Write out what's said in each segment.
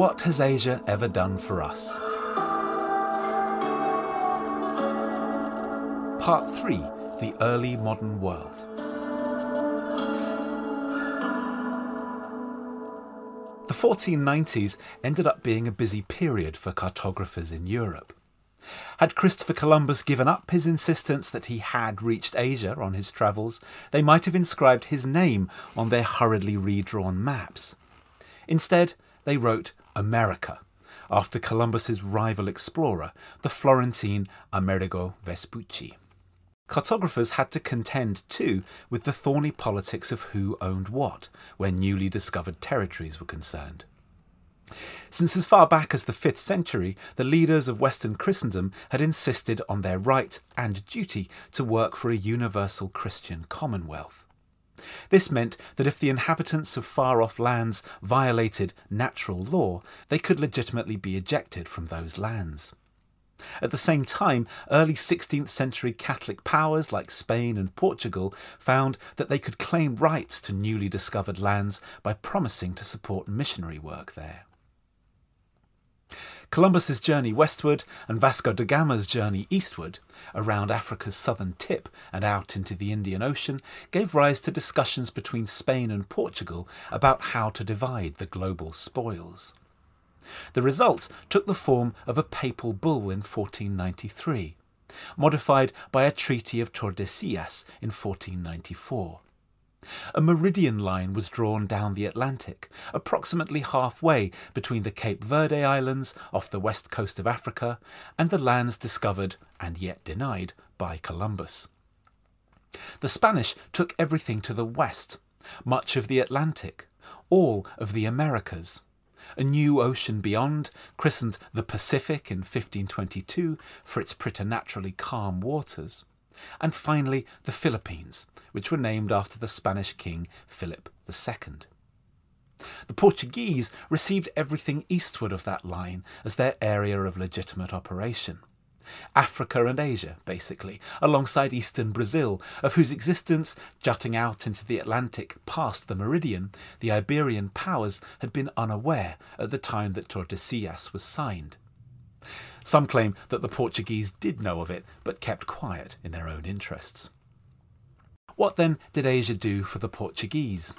What has Asia ever done for us? Part 3 The Early Modern World. The 1490s ended up being a busy period for cartographers in Europe. Had Christopher Columbus given up his insistence that he had reached Asia on his travels, they might have inscribed his name on their hurriedly redrawn maps. Instead, they wrote America, after Columbus's rival explorer, the Florentine Amerigo Vespucci. Cartographers had to contend, too, with the thorny politics of who owned what, where newly discovered territories were concerned. Since as far back as the 5th century, the leaders of Western Christendom had insisted on their right and duty to work for a universal Christian commonwealth. This meant that if the inhabitants of far off lands violated natural law, they could legitimately be ejected from those lands. At the same time, early 16th century Catholic powers like Spain and Portugal found that they could claim rights to newly discovered lands by promising to support missionary work there. Columbus's journey westward and Vasco da Gama's journey eastward, around Africa's southern tip and out into the Indian Ocean, gave rise to discussions between Spain and Portugal about how to divide the global spoils. The results took the form of a papal bull in 1493, modified by a Treaty of Tordesillas in 1494. A meridian line was drawn down the Atlantic, approximately halfway between the Cape Verde Islands off the west coast of Africa and the lands discovered and yet denied by Columbus. The Spanish took everything to the west, much of the Atlantic, all of the Americas. A new ocean beyond, christened the Pacific in 1522 for its preternaturally calm waters and finally the Philippines, which were named after the Spanish king Philip II. The Portuguese received everything eastward of that line as their area of legitimate operation. Africa and Asia, basically, alongside eastern Brazil, of whose existence, jutting out into the Atlantic past the meridian, the Iberian powers had been unaware at the time that Tordesillas was signed. Some claim that the Portuguese did know of it, but kept quiet in their own interests. What then did Asia do for the Portuguese?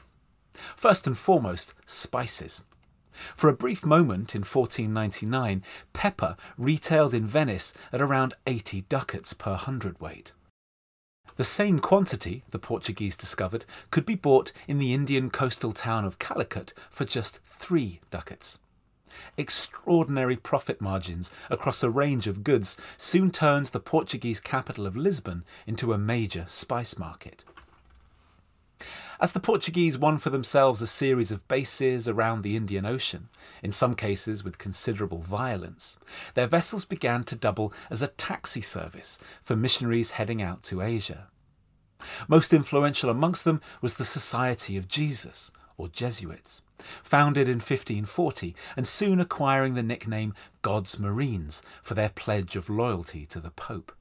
First and foremost, spices. For a brief moment in 1499, pepper retailed in Venice at around 80 ducats per hundredweight. The same quantity, the Portuguese discovered, could be bought in the Indian coastal town of Calicut for just three ducats. Extraordinary profit margins across a range of goods soon turned the Portuguese capital of Lisbon into a major spice market. As the Portuguese won for themselves a series of bases around the Indian Ocean, in some cases with considerable violence, their vessels began to double as a taxi service for missionaries heading out to Asia. Most influential amongst them was the Society of Jesus, or Jesuits, founded in 1540 and soon acquiring the nickname God's Marines for their pledge of loyalty to the Pope.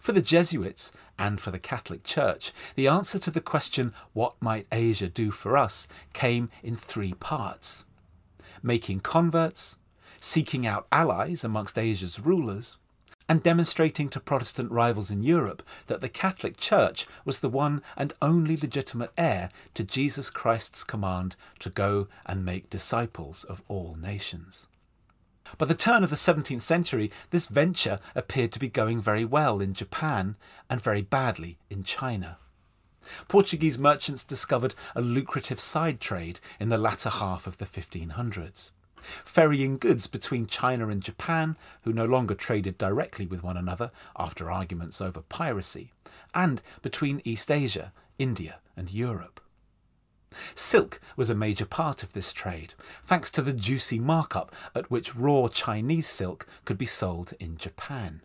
For the Jesuits and for the Catholic Church, the answer to the question, What might Asia do for us? came in three parts making converts, seeking out allies amongst Asia's rulers, and demonstrating to Protestant rivals in Europe that the Catholic Church was the one and only legitimate heir to Jesus Christ's command to go and make disciples of all nations. By the turn of the 17th century, this venture appeared to be going very well in Japan and very badly in China. Portuguese merchants discovered a lucrative side trade in the latter half of the 1500s ferrying goods between China and Japan, who no longer traded directly with one another after arguments over piracy, and between East Asia, India, and Europe. Silk was a major part of this trade, thanks to the juicy markup at which raw Chinese silk could be sold in Japan.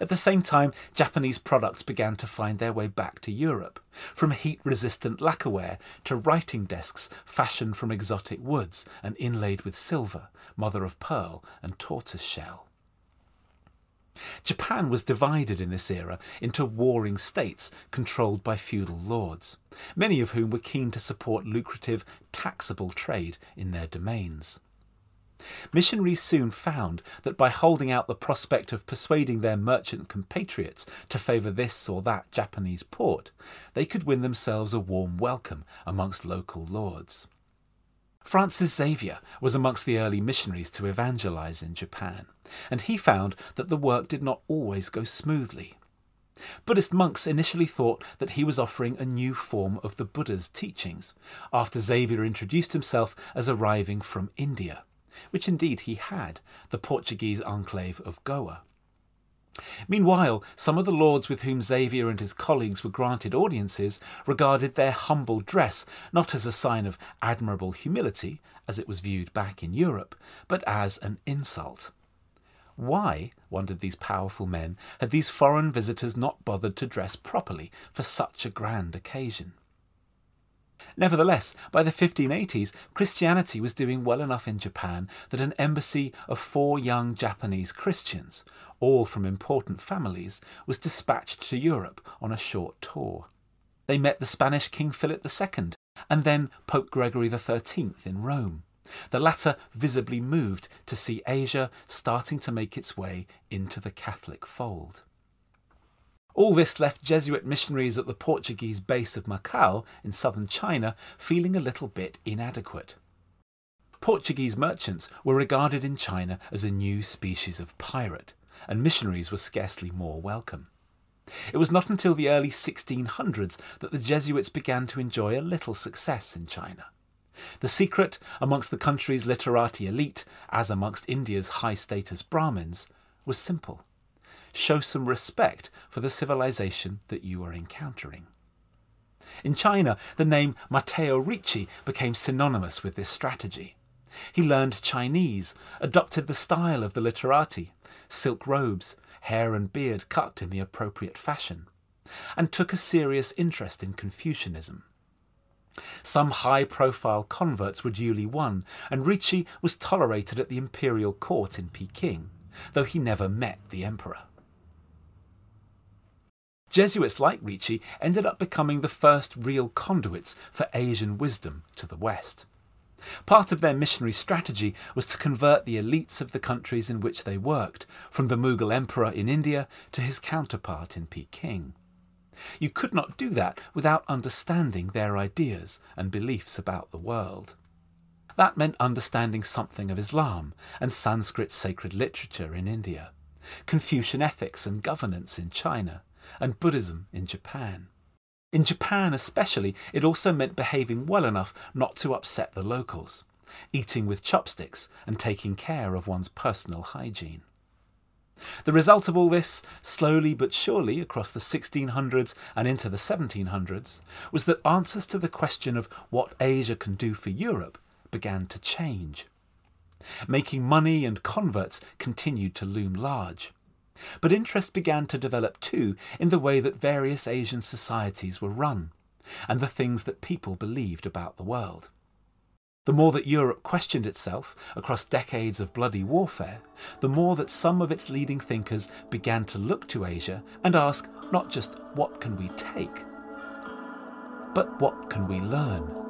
At the same time, Japanese products began to find their way back to Europe, from heat resistant lacquerware to writing desks fashioned from exotic woods and inlaid with silver, mother of pearl, and tortoise shell. Japan was divided in this era into warring states controlled by feudal lords, many of whom were keen to support lucrative, taxable trade in their domains. Missionaries soon found that by holding out the prospect of persuading their merchant compatriots to favour this or that Japanese port, they could win themselves a warm welcome amongst local lords. Francis Xavier was amongst the early missionaries to evangelize in Japan, and he found that the work did not always go smoothly. Buddhist monks initially thought that he was offering a new form of the Buddha's teachings, after Xavier introduced himself as arriving from India which indeed he had, the Portuguese enclave of Goa. Meanwhile, some of the lords with whom Xavier and his colleagues were granted audiences regarded their humble dress not as a sign of admirable humility, as it was viewed back in Europe, but as an insult. Why, wondered these powerful men, had these foreign visitors not bothered to dress properly for such a grand occasion? Nevertheless, by the 1580s, Christianity was doing well enough in Japan that an embassy of four young Japanese Christians, all from important families, was dispatched to Europe on a short tour. They met the Spanish King Philip II and then Pope Gregory XIII in Rome. The latter visibly moved to see Asia starting to make its way into the Catholic fold. All this left Jesuit missionaries at the Portuguese base of Macau in southern China feeling a little bit inadequate. Portuguese merchants were regarded in China as a new species of pirate, and missionaries were scarcely more welcome. It was not until the early 1600s that the Jesuits began to enjoy a little success in China. The secret amongst the country's literati elite, as amongst India's high status Brahmins, was simple show some respect for the civilization that you are encountering. In China, the name Matteo Ricci became synonymous with this strategy. He learned Chinese, adopted the style of the literati, silk robes, hair and beard cut in the appropriate fashion, and took a serious interest in Confucianism. Some high profile converts were duly won, and Ricci was tolerated at the imperial court in Peking, though he never met the emperor. Jesuits like Ricci ended up becoming the first real conduits for Asian wisdom to the West. Part of their missionary strategy was to convert the elites of the countries in which they worked, from the Mughal emperor in India to his counterpart in Peking. You could not do that without understanding their ideas and beliefs about the world. That meant understanding something of Islam and Sanskrit sacred literature in India, Confucian ethics and governance in China, and Buddhism in Japan. In Japan, especially, it also meant behaving well enough not to upset the locals, eating with chopsticks, and taking care of one's personal hygiene. The result of all this, slowly but surely across the 1600s and into the 1700s, was that answers to the question of what Asia can do for Europe began to change. Making money and converts continued to loom large. But interest began to develop too in the way that various Asian societies were run, and the things that people believed about the world. The more that Europe questioned itself across decades of bloody warfare, the more that some of its leading thinkers began to look to Asia and ask not just what can we take, but what can we learn?